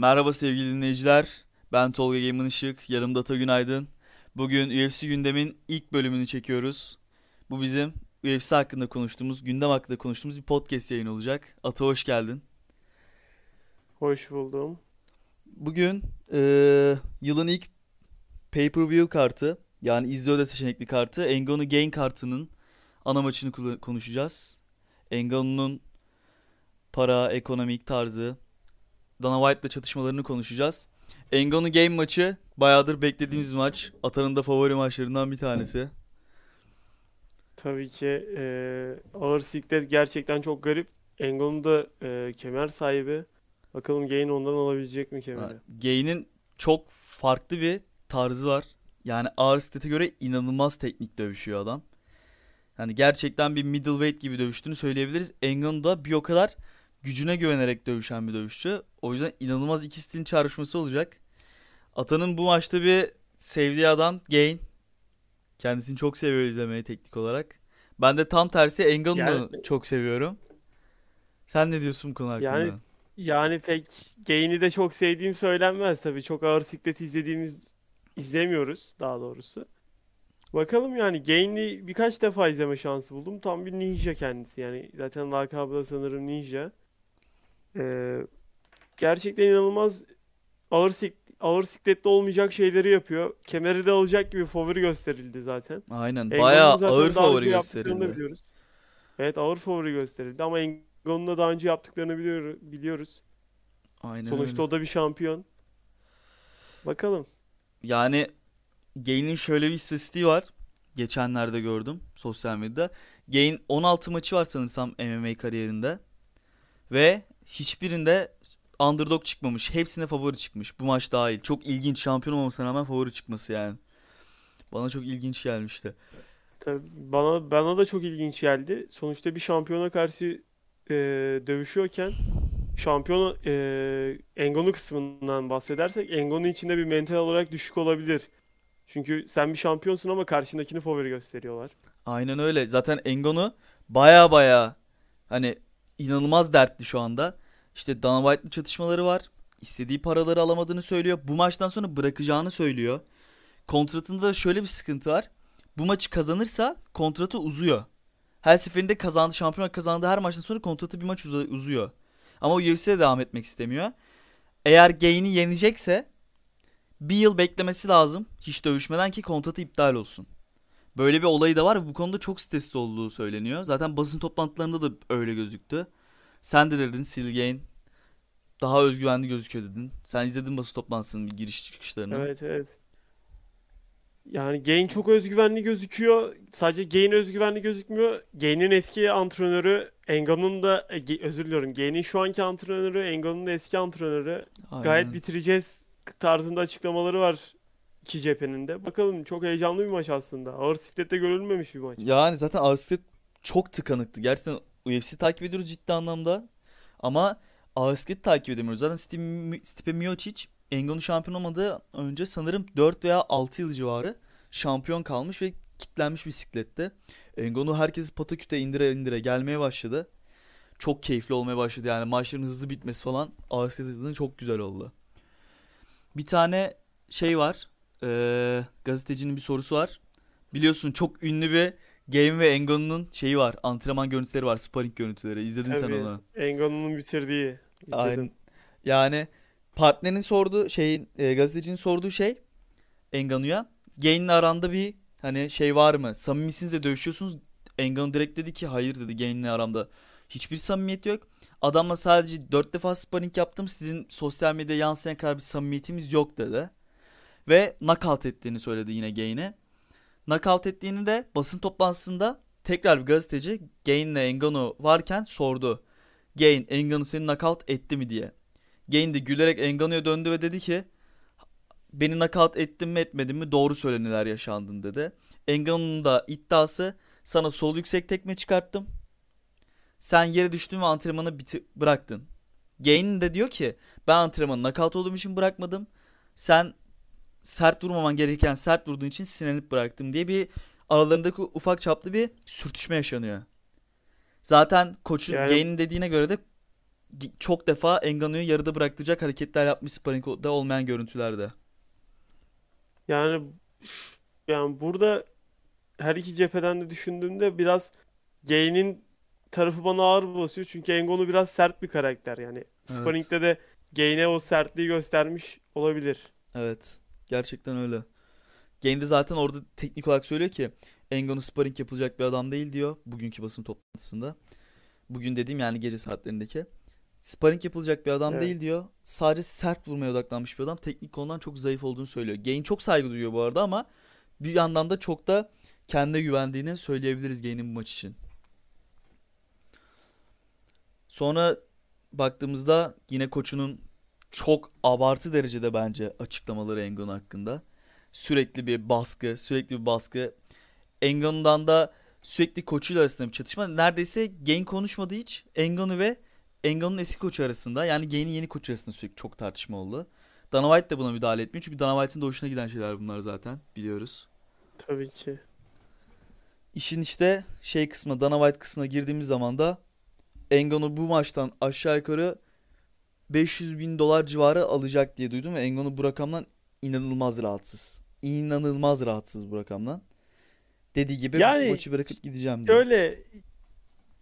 Merhaba sevgili dinleyiciler. Ben Tolga Gamer Işık, yanımda Ata Günaydın. Bugün UFC gündemin ilk bölümünü çekiyoruz. Bu bizim UFC hakkında konuştuğumuz, gündem hakkında konuştuğumuz bir podcast yayın olacak. Ata hoş geldin. Hoş buldum. Bugün eee, yılın ilk pay-per-view kartı, yani izle öde seçenekli kartı, Engano Gain kartının ana maçını konuşacağız. Engano'nun para, ekonomik tarzı, Dana White'la çatışmalarını konuşacağız. Engano Game maçı bayağıdır beklediğimiz maç. Atanın da favori maçlarından bir tanesi. Tabii ki e, ağır siklet gerçekten çok garip. Engon'un da e, kemer sahibi. Bakalım Gain ondan alabilecek mi kemeri? Gain'in çok farklı bir tarzı var. Yani ağır siklete göre inanılmaz teknik dövüşüyor adam. Yani gerçekten bir middleweight gibi dövüştüğünü söyleyebiliriz. Engano da bir o kadar gücüne güvenerek dövüşen bir dövüşçü. O yüzden inanılmaz iki stilin çarpışması olacak. Atanın bu maçta bir sevdiği adam Gain. Kendisini çok seviyor izlemeyi teknik olarak. Ben de tam tersi Engano'nu Yani- çok seviyorum. Sen ne diyorsun bu konu hakkında? Yani Yani pek Gain'i de çok sevdiğim söylenmez tabii. Çok ağır siklet izlediğimiz izlemiyoruz daha doğrusu. Bakalım yani Gain'i birkaç defa izleme şansı buldum. Tam bir ninja kendisi yani. Zaten lakabı da sanırım ninja. Ee, gerçekten inanılmaz ağır sik ağır siklette olmayacak şeyleri yapıyor. Kemeri de alacak gibi favori gösterildi zaten. Aynen. Engon'un Bayağı zaten ağır daha favori önce yaptıklarını da gösterildi. biliyoruz. Evet ağır favori gösterildi ama Engon'un da daha önce yaptıklarını biliyor, biliyoruz. Aynen Sonuçta öyle. o da bir şampiyon. Bakalım. Yani Gain'in şöyle bir istatistiği var. Geçenlerde gördüm sosyal medyada. Gain 16 maçı var sanırsam MMA kariyerinde. Ve hiçbirinde underdog çıkmamış. Hepsine favori çıkmış. Bu maç dahil. Çok ilginç. Şampiyon olmasına rağmen favori çıkması yani. Bana çok ilginç gelmişti. Tabii bana bana da çok ilginç geldi. Sonuçta bir şampiyona karşı e, dövüşüyorken şampiyon e, Engon'u kısmından bahsedersek Engon'un içinde bir mental olarak düşük olabilir. Çünkü sen bir şampiyonsun ama karşındakini favori gösteriyorlar. Aynen öyle. Zaten Engon'u baya baya hani inanılmaz dertli şu anda. İşte Dana White'lı çatışmaları var. İstediği paraları alamadığını söylüyor. Bu maçtan sonra bırakacağını söylüyor. Kontratında da şöyle bir sıkıntı var. Bu maçı kazanırsa kontratı uzuyor. Her seferinde kazandı, şampiyonluk kazandığı her maçtan sonra kontratı bir maç uza- uzuyor. Ama UFC'de devam etmek istemiyor. Eğer Gain'i yenecekse bir yıl beklemesi lazım hiç dövüşmeden ki kontratı iptal olsun. Böyle bir olayı da var bu konuda çok stresli olduğu söyleniyor. Zaten basın toplantılarında da öyle gözüktü. Sen de dedin Cyril Gain daha özgüvenli gözüküyor dedin. Sen izledin basın toplantısının giriş çıkışlarını. Evet evet. Yani Gain çok özgüvenli gözüküyor. Sadece Gain özgüvenli gözükmüyor. Gain'in eski antrenörü Engano'nun da e, özür diliyorum. Gain'in şu anki antrenörü Engano'nun da eski antrenörü Aynen. gayet bitireceğiz tarzında açıklamaları var iki cephenin de. Bakalım çok heyecanlı bir maç aslında. Ağır siklette görülmemiş bir maç. Yani zaten Arstead çok tıkanıktı. Gerçekten UFC takip ediyoruz ciddi anlamda. Ama Arstead takip edemiyoruz. Zaten Stipe, Miocic Engano şampiyon olmadığı önce sanırım 4 veya 6 yıl civarı şampiyon kalmış ve kitlenmiş bisiklette. Engano herkesi pataküte indire indire gelmeye başladı. Çok keyifli olmaya başladı yani maçların hızlı bitmesi falan Arstead adına çok güzel oldu. Bir tane şey var. Eee gazetecinin bir sorusu var. Biliyorsun çok ünlü bir Game ve Engano'nun şeyi var. Antrenman görüntüleri var. Sparring görüntüleri. İzledin sen Tabii. onu. Engano'nun bitirdiği. Aynen. İzledim. Yani partnerin sorduğu şeyin e, gazetecinin sorduğu şey Engano'ya Gain'le aranda bir hani şey var mı? Samimisiniz de dövüşüyorsunuz. Engano direkt dedi ki hayır dedi Gain'le aramda hiçbir samimiyet yok. Adamla sadece 4 defa sparring yaptım. Sizin sosyal medyada yansıyan kadar bir samimiyetimiz yok dedi. Ve knockout ettiğini söyledi yine Gain'e. Knockout ettiğini de basın toplantısında tekrar bir gazeteci Gain'le Engano varken sordu. Gain Engano seni knockout etti mi diye. Gain de gülerek Engano'ya döndü ve dedi ki beni knockout ettin mi etmedin mi doğru söyle neler yaşandın dedi. Engano'nun da iddiası sana sol yüksek tekme çıkarttım. Sen yere düştün ve antrenmanı biti- bıraktın. Gain de diyor ki ben antrenmanı knockout olduğum için bırakmadım. Sen sert vurmaman gereken sert vurduğun için sinirlenip bıraktım diye bir aralarındaki ufak çaplı bir sürtüşme yaşanıyor. Zaten koçun Yani- Gain'in dediğine göre de çok defa Engano'yu yarıda bıraktıracak hareketler yapmış sparring'de olmayan görüntülerde. Yani yani burada her iki cepheden de düşündüğümde biraz Gain'in tarafı bana ağır basıyor. Çünkü Engano biraz sert bir karakter yani. Evet. Sparring'de de Gain'e o sertliği göstermiş olabilir. Evet. Gerçekten öyle. Gain de zaten orada teknik olarak söylüyor ki Engano sparring yapılacak bir adam değil diyor bugünkü basın toplantısında. Bugün dediğim yani gece saatlerindeki. Sparring yapılacak bir adam Evet. değil diyor. Sadece sert vurmaya odaklanmış bir adam. Teknik konudan çok zayıf olduğunu söylüyor. Gain çok saygı duyuyor bu arada ama bir yandan da çok da kendine güvendiğini söyleyebiliriz Gain'in bu maç için. Sonra baktığımızda yine koçunun çok abartı derecede bence açıklamaları Engano hakkında. Sürekli bir baskı, sürekli bir baskı. Engano'dan da sürekli koçuyla arasında bir çatışma. Neredeyse Gain konuşmadı hiç. Engano ve Engano'nun eski koçu arasında yani Gain'in yeni koçu arasında sürekli çok tartışma oldu. Dana White de buna müdahale etmiyor. Çünkü Dana White'ın da hoşuna giden şeyler bunlar zaten biliyoruz. Tabii ki. İşin işte şey kısmı Dana White kısmına girdiğimiz zaman da Engano bu maçtan aşağı yukarı 500 bin dolar civarı alacak diye duydum ve Engano bu rakamdan inanılmaz rahatsız. İnanılmaz rahatsız bu rakamdan. Dediği gibi Yani maçı bırakıp gideceğim diyor. Şöyle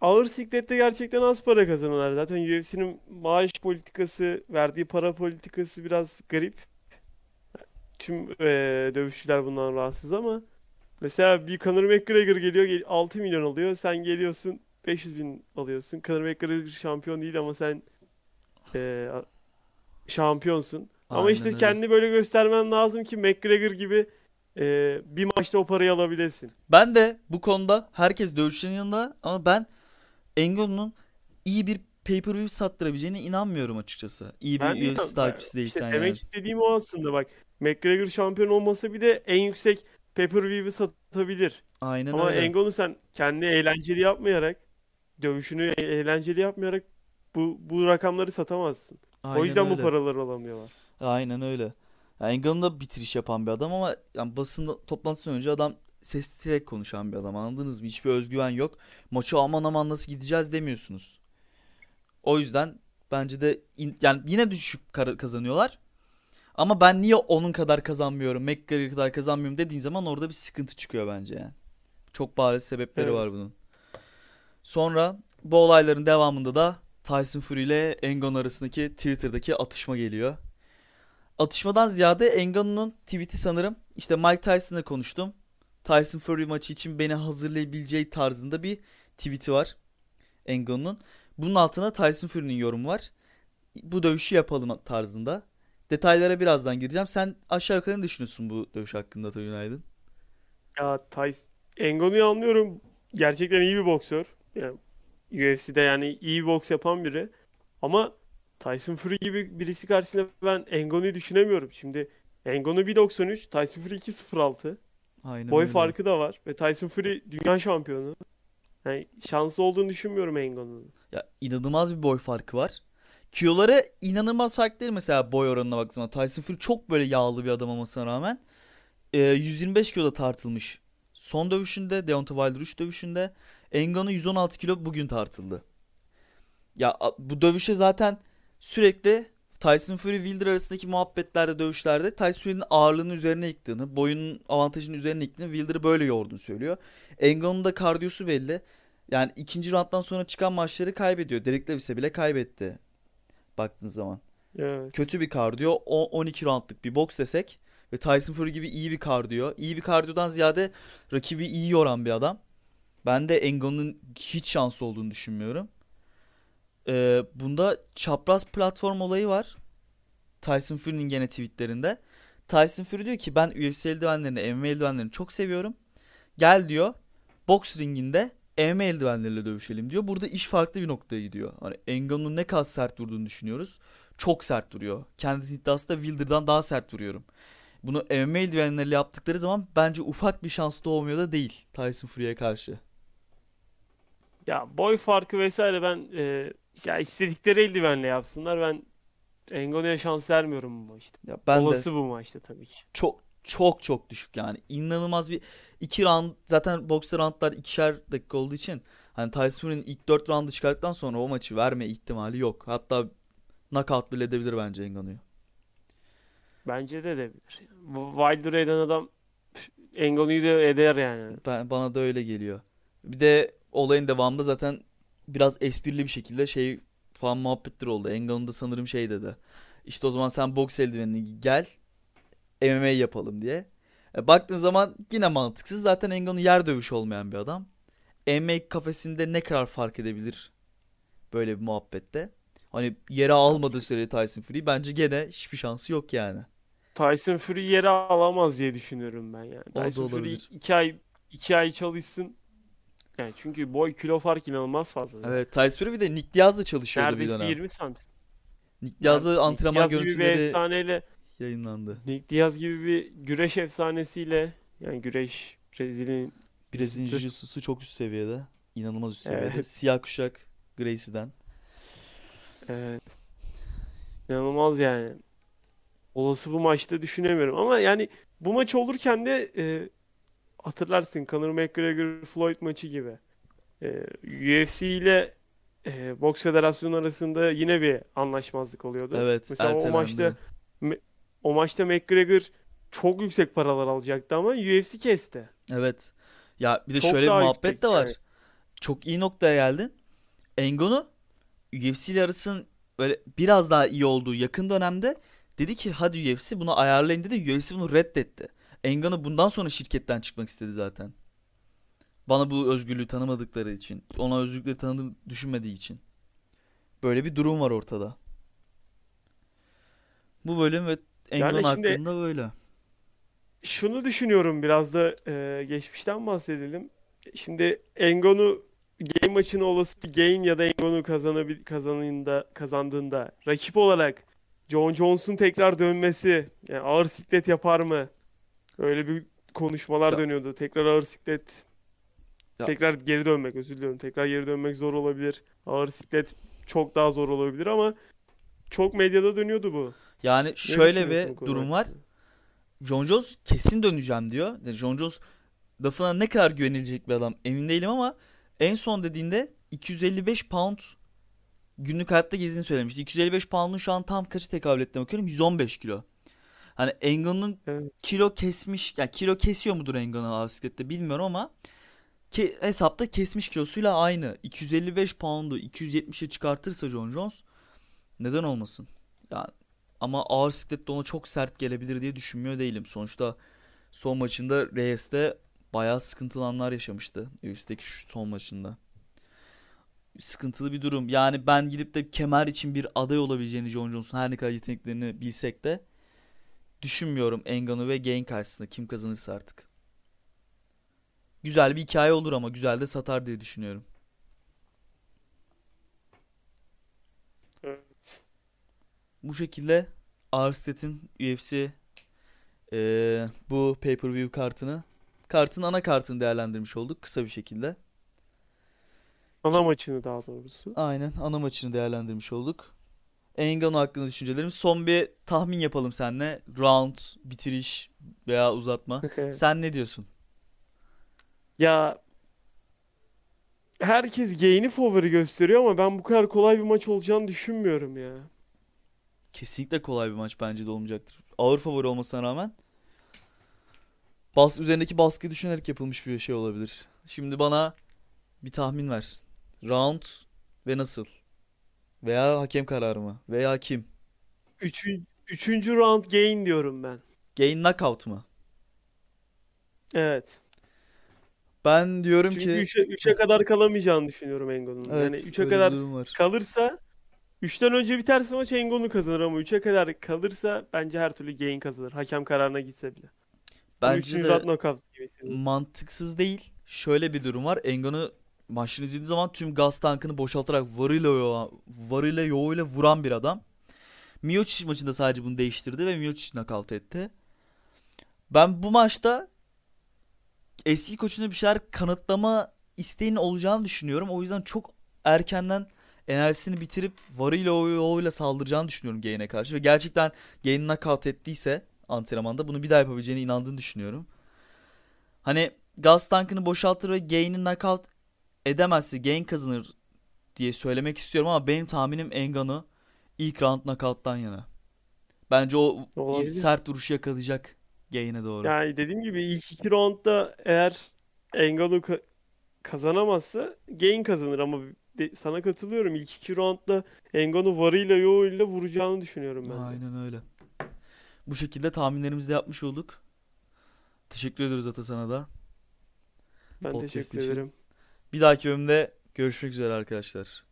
ağır siklette gerçekten az para kazanıyorlar. Zaten UFC'nin maaş politikası, verdiği para politikası biraz garip. Tüm eee, dövüşçüler bundan rahatsız ama mesela bir Conor McGregor geliyor gel- 6 milyon alıyor. Sen geliyorsun 500 bin alıyorsun. Conor McGregor şampiyon değil ama sen eee, şampiyonsun. Ama Aynen işte öyle. kendini böyle göstermen lazım ki McGregor gibi eee, bir maçta o parayı alabilesin. Ben de bu konuda herkes dövüşçünün yanında ama ben Engano'nun iyi bir pay-per-view sattırabileceğine inanmıyorum açıkçası. İyi Ben bir UFC takipçisi İşte değilsen demek yani. istediğim o aslında bak. McGregor şampiyon olmasa bir de en yüksek pay-per-view'u satabilir. Aynen Ama öyle. Engano sen kendini eğlenceli yapmayarak, dövüşünü e- eğlenceli yapmayarak bu bu rakamları satamazsın. O Aynen yüzden bu öyle. paraları alamıyorlar. Aynen öyle. Yani Engano da bitiriş yapan bir adam ama yani basın toplantısından önce adam sesli titreyerek konuşan bir adam anladınız mı? Hiçbir özgüven yok. Maçı aman aman nasıl gideceğiz demiyorsunuz. O yüzden bence de in- yani yine düşük kazanıyorlar. Ama ben niye onun kadar kazanmıyorum, McGregor kadar kazanmıyorum dediğin zaman orada bir sıkıntı çıkıyor bence yani. Çok bariz sebepleri var Evet. bunun. Sonra bu olayların devamında da Tyson Fury ile Engano arasındaki Twitter'daki atışma geliyor. Atışmadan ziyade Engano'nun tweet'i sanırım işte Mike Tyson'la konuştum. Tyson Fury maçı için beni hazırlayabileceği tarzında bir tweet'i var Engano'nun. Bunun altına Tyson Fury'nin yorumu var. Bu dövüşü yapalım tarzında. Detaylara birazdan gireceğim. Sen aşağı yukarı ne düşünüyorsun bu dövüş hakkında Tony Aydın? Ya Tyson, Engano'yu anlıyorum. Gerçekten iyi bir boksör. Yani UFC'de yani iyi boks yapan biri. Ama Tyson Fury gibi birisi karşısında ben Engano'yu düşünemiyorum. Şimdi Engano 1.93, Tyson Fury 2.06. Aynen Boy öyle. farkı da var. Ve Tyson Fury dünya şampiyonu. Yani şanslı olduğunu düşünmüyorum Engano'nun. Ya inanılmaz bir boy farkı var. Kiloları inanılmaz farklı değil mesela boy oranına baktığın zaman. Tyson Fury çok böyle yağlı bir adam olmasına rağmen e, 125 kiloda tartılmış. Son dövüşünde Deontay Wilder 3 dövüşünde Ngannou 116 kilo bugün tartıldı. Ya bu dövüşe zaten sürekli Tyson Fury Wilder arasındaki muhabbetlerde dövüşlerde Tyson Fury'nin ağırlığını üzerine yıktığını, boyunun avantajını üzerine yıktığını, Wilder'ı böyle yorduğunu söylüyor. Ngannou'nun da kardiyosu belli. Yani ikinci rounddan sonra çıkan maçları kaybediyor. Derek Lewis'e bile kaybetti. Baktığınız zaman. Evet. Kötü bir kardiyo. O 12 roundluk bir boks desek ve Tyson Fury gibi iyi bir kardiyo. İyi bir kardiyodan ziyade rakibi iyi yoran bir adam. Ben de Ngannou'nun hiç şansı olduğunu düşünmüyorum. Ee, bunda çapraz platform olayı var. Tyson Fury'nin gene tweetlerinde. Tyson Fury diyor ki ben UFC eldivenlerini, MMA eldivenlerini çok seviyorum. Gel diyor. Boks ringinde MMA eldivenleriyle dövüşelim diyor. Burada iş farklı bir noktaya gidiyor. Hani Ngannou'nun ne kadar sert vurduğunu düşünüyoruz. Çok sert vuruyor. Kendisi iddiası da Wilder'dan daha sert vuruyorum. Bunu MMA eldivenleriyle yaptıkları zaman bence ufak bir şans doğmuyor da değil Tyson Fury'e karşı. Ya boy farkı vesaire ben e, ya istedikleri eldivenle yapsınlar. Ben Engano'ya şans vermiyorum bu maçta. Ya ben de Olası bu maçta tabii ki. çok çok çok düşük yani. İnanılmaz bir iki round zaten boksta roundlar ikişer dakika olduğu için Hani Tyson Fury'nin ilk 4 roundu çıkarttıktan sonra o maçı verme ihtimali yok. Hatta knockout bile edebilir bence Ngannou'yu. Bence de edebilir. Bu Wilder eden adam pf, Ngannou'yu da eder yani. Ben, bana da öyle geliyor. Bir de olayın devamında zaten biraz esprili bir şekilde şey falan muhabbetler oldu. Ngannou da sanırım şey dedi. İşte o zaman sen boks eldivenini gel MMA yapalım diye. E, baktığın zaman yine mantıksız. Zaten Ngannou yer dövüşü olmayan bir adam. MMA kafesinde ne kadar fark edebilir böyle bir muhabbette. Hani yere almadığı sürece Tyson Fury bence gene hiçbir şansı yok yani. Tyson Fury yere alamaz diye düşünüyorum ben yani. O Tyson Fury olabilir. 2 ay 2 ay çalışsın. Yani çünkü boy kilo fark inanılmaz fazla. Evet Tyson Fury bir de Nick Diaz'la çalışıyordu bir Neredeyse dönem. 20 santim. Nick Diaz'la Yani antrenman Nick Diaz gibi bir görüntüleri efsaneyle yayınlandı. Nick Diaz gibi bir güreş efsanesiyle yani güreş Brezilya'nın Brezilya Üstü. Jiu-Jitsu'su çok üst seviyede. İnanılmaz üst seviyede. Evet. Siyah kuşak Gracie'den. Evet. İnanılmaz yani. Olası bu maçta düşünemiyorum ama yani bu maç olurken de e, hatırlarsın Conor McGregor Floyd maçı gibi. E, UFC ile e, Boks Federasyonu arasında yine bir anlaşmazlık oluyordu. Evet, Mesela o maçta o maçta McGregor çok yüksek paralar alacaktı ama UFC kesti. Evet. Ya bir de Çok şöyle bir muhabbet yüksek de var. yani. Çok iyi noktaya geldin. Ngannou UFC ile arasının böyle biraz daha iyi olduğu yakın dönemde dedi ki hadi UFC bunu ayarlayın dedi. UFC bunu reddetti. Ngannou bundan sonra şirketten çıkmak istedi zaten. Bana bu özgürlüğü tanımadıkları için. Ona özgürlükleri tanıdığını düşünmediği için. Böyle bir durum var ortada. Bu bölüm ve Ngannou şimdi- hakkında böyle. Şunu düşünüyorum biraz da e, geçmişten bahsedelim. Şimdi Ngannou game maçını olası gain ya da Ngannou kazanabil kazanında kazandığında rakip olarak John Jones'un tekrar dönmesi yani ağır siklet yapar mı? Öyle bir konuşmalar Ya- dönüyordu. Tekrar ağır siklet Ya- tekrar geri dönmek özür diliyorum. Tekrar geri dönmek zor olabilir. Ağır siklet çok daha zor olabilir ama çok medyada dönüyordu bu. Yani Ne şöyle düşünüyorsun bir konu durum var. hakkında? John Jones kesin döneceğim diyor. Yani John Jones lafına ne kadar güvenilecek bir adam emin değilim ama en son dediğinde 255 pound günlük hayatta gezdiğini söylemişti. 255 pound'un şu an tam kaçı tekabül ettiğine bakıyorum. 115 kilo. Hani Engano'nun Evet. kilo kesmiş, yani kilo kesiyor mudur Engano ağır bisiklette bilmiyorum ama ke- hesapta kesmiş kilosuyla aynı. 255 pound'u 270'e çıkartırsa John Jones neden olmasın? Yani ama ağır bisiklette ona çok sert gelebilir diye düşünmüyor değilim. Sonuçta son maçında Reyes'te bayağı sıkıntılı anlar yaşamıştı. UFC'deki şu son maçında. Sıkıntılı bir durum. Yani ben gidip de kemer için bir aday olabileceğini John Jones'un her ne kadar yeteneklerini bilsek de düşünmüyorum Ngannou ve Gain karşısında kim kazanırsa artık. Güzel bir hikaye olur ama güzel de satar diye düşünüyorum. Evet. Bu şekilde Arstead'in UFC eee, bu pay-per-view kartını kartın ana kartını değerlendirmiş olduk kısa bir şekilde. Ana maçını daha doğrusu. Aynen ana maçını değerlendirmiş olduk. Ngannou hakkında düşüncelerimiz. Son bir tahmin yapalım seninle. Round, bitiriş veya uzatma. Sen ne diyorsun? Ya herkes gain'i favori gösteriyor ama ben bu kadar kolay bir maç olacağını düşünmüyorum ya. Kesinlikle kolay bir maç bence de olmayacaktır. Ağır favori olmasına rağmen bas üzerindeki baskıyı düşünerek yapılmış bir şey olabilir. Şimdi bana bir tahmin ver. Round ve nasıl? Veya hakem kararı mı? Veya kim? Üçü, üçüncü round gain diyorum ben. Gain knockout mu? Evet. Ben diyorum Çünkü ki 3'e 3'e kadar kalamayacağını düşünüyorum Engon'un. evet Yani 3'e öyle bir kadar kalırsa 3'ten önce biterse maç Engon'u kazanır ama 3'e kadar kalırsa bence her türlü gain kazanır. Hakem kararına gitse bile. Bence üçüncü de mantıksız değil. Şöyle bir durum var. Engan'ı maçını izlediği zaman tüm gaz tankını boşaltarak varıyla yo varıyla yoğuyla vuran bir adam. Miocic maçında sadece bunu değiştirdi ve Miocic nakavt etti. Ben bu maçta eski koçuna bir şeyler kanıtlama isteğinin olacağını düşünüyorum. O yüzden çok erkenden enerjisini bitirip varıyla yoğuyla saldıracağını düşünüyorum Gain'e karşı. Ve gerçekten Gain'i nakavt ettiyse antrenmanda bunu bir daha yapabileceğine inandığını düşünüyorum. Hani gaz tankını boşaltır ve Gain'i knockout edemezse Gain kazanır diye söylemek istiyorum ama benim tahminim Engano ilk round knockout'tan yana. Bence o Olabilir. sert vuruşu yakalayacak Gain'e doğru. Yani dediğim gibi ilk iki roundda eğer ka- kazanamazsa Gain kazanır ama de- sana katılıyorum. İlk iki roundda Ngannou varıyla yoğuyla vuracağını düşünüyorum ben de. Aynen öyle. Bu şekilde tahminlerimizi de yapmış olduk. Teşekkür ediyoruz Ata sana da. Ben Podcast teşekkür için. ederim. Bir dahaki bölümde görüşmek üzere arkadaşlar.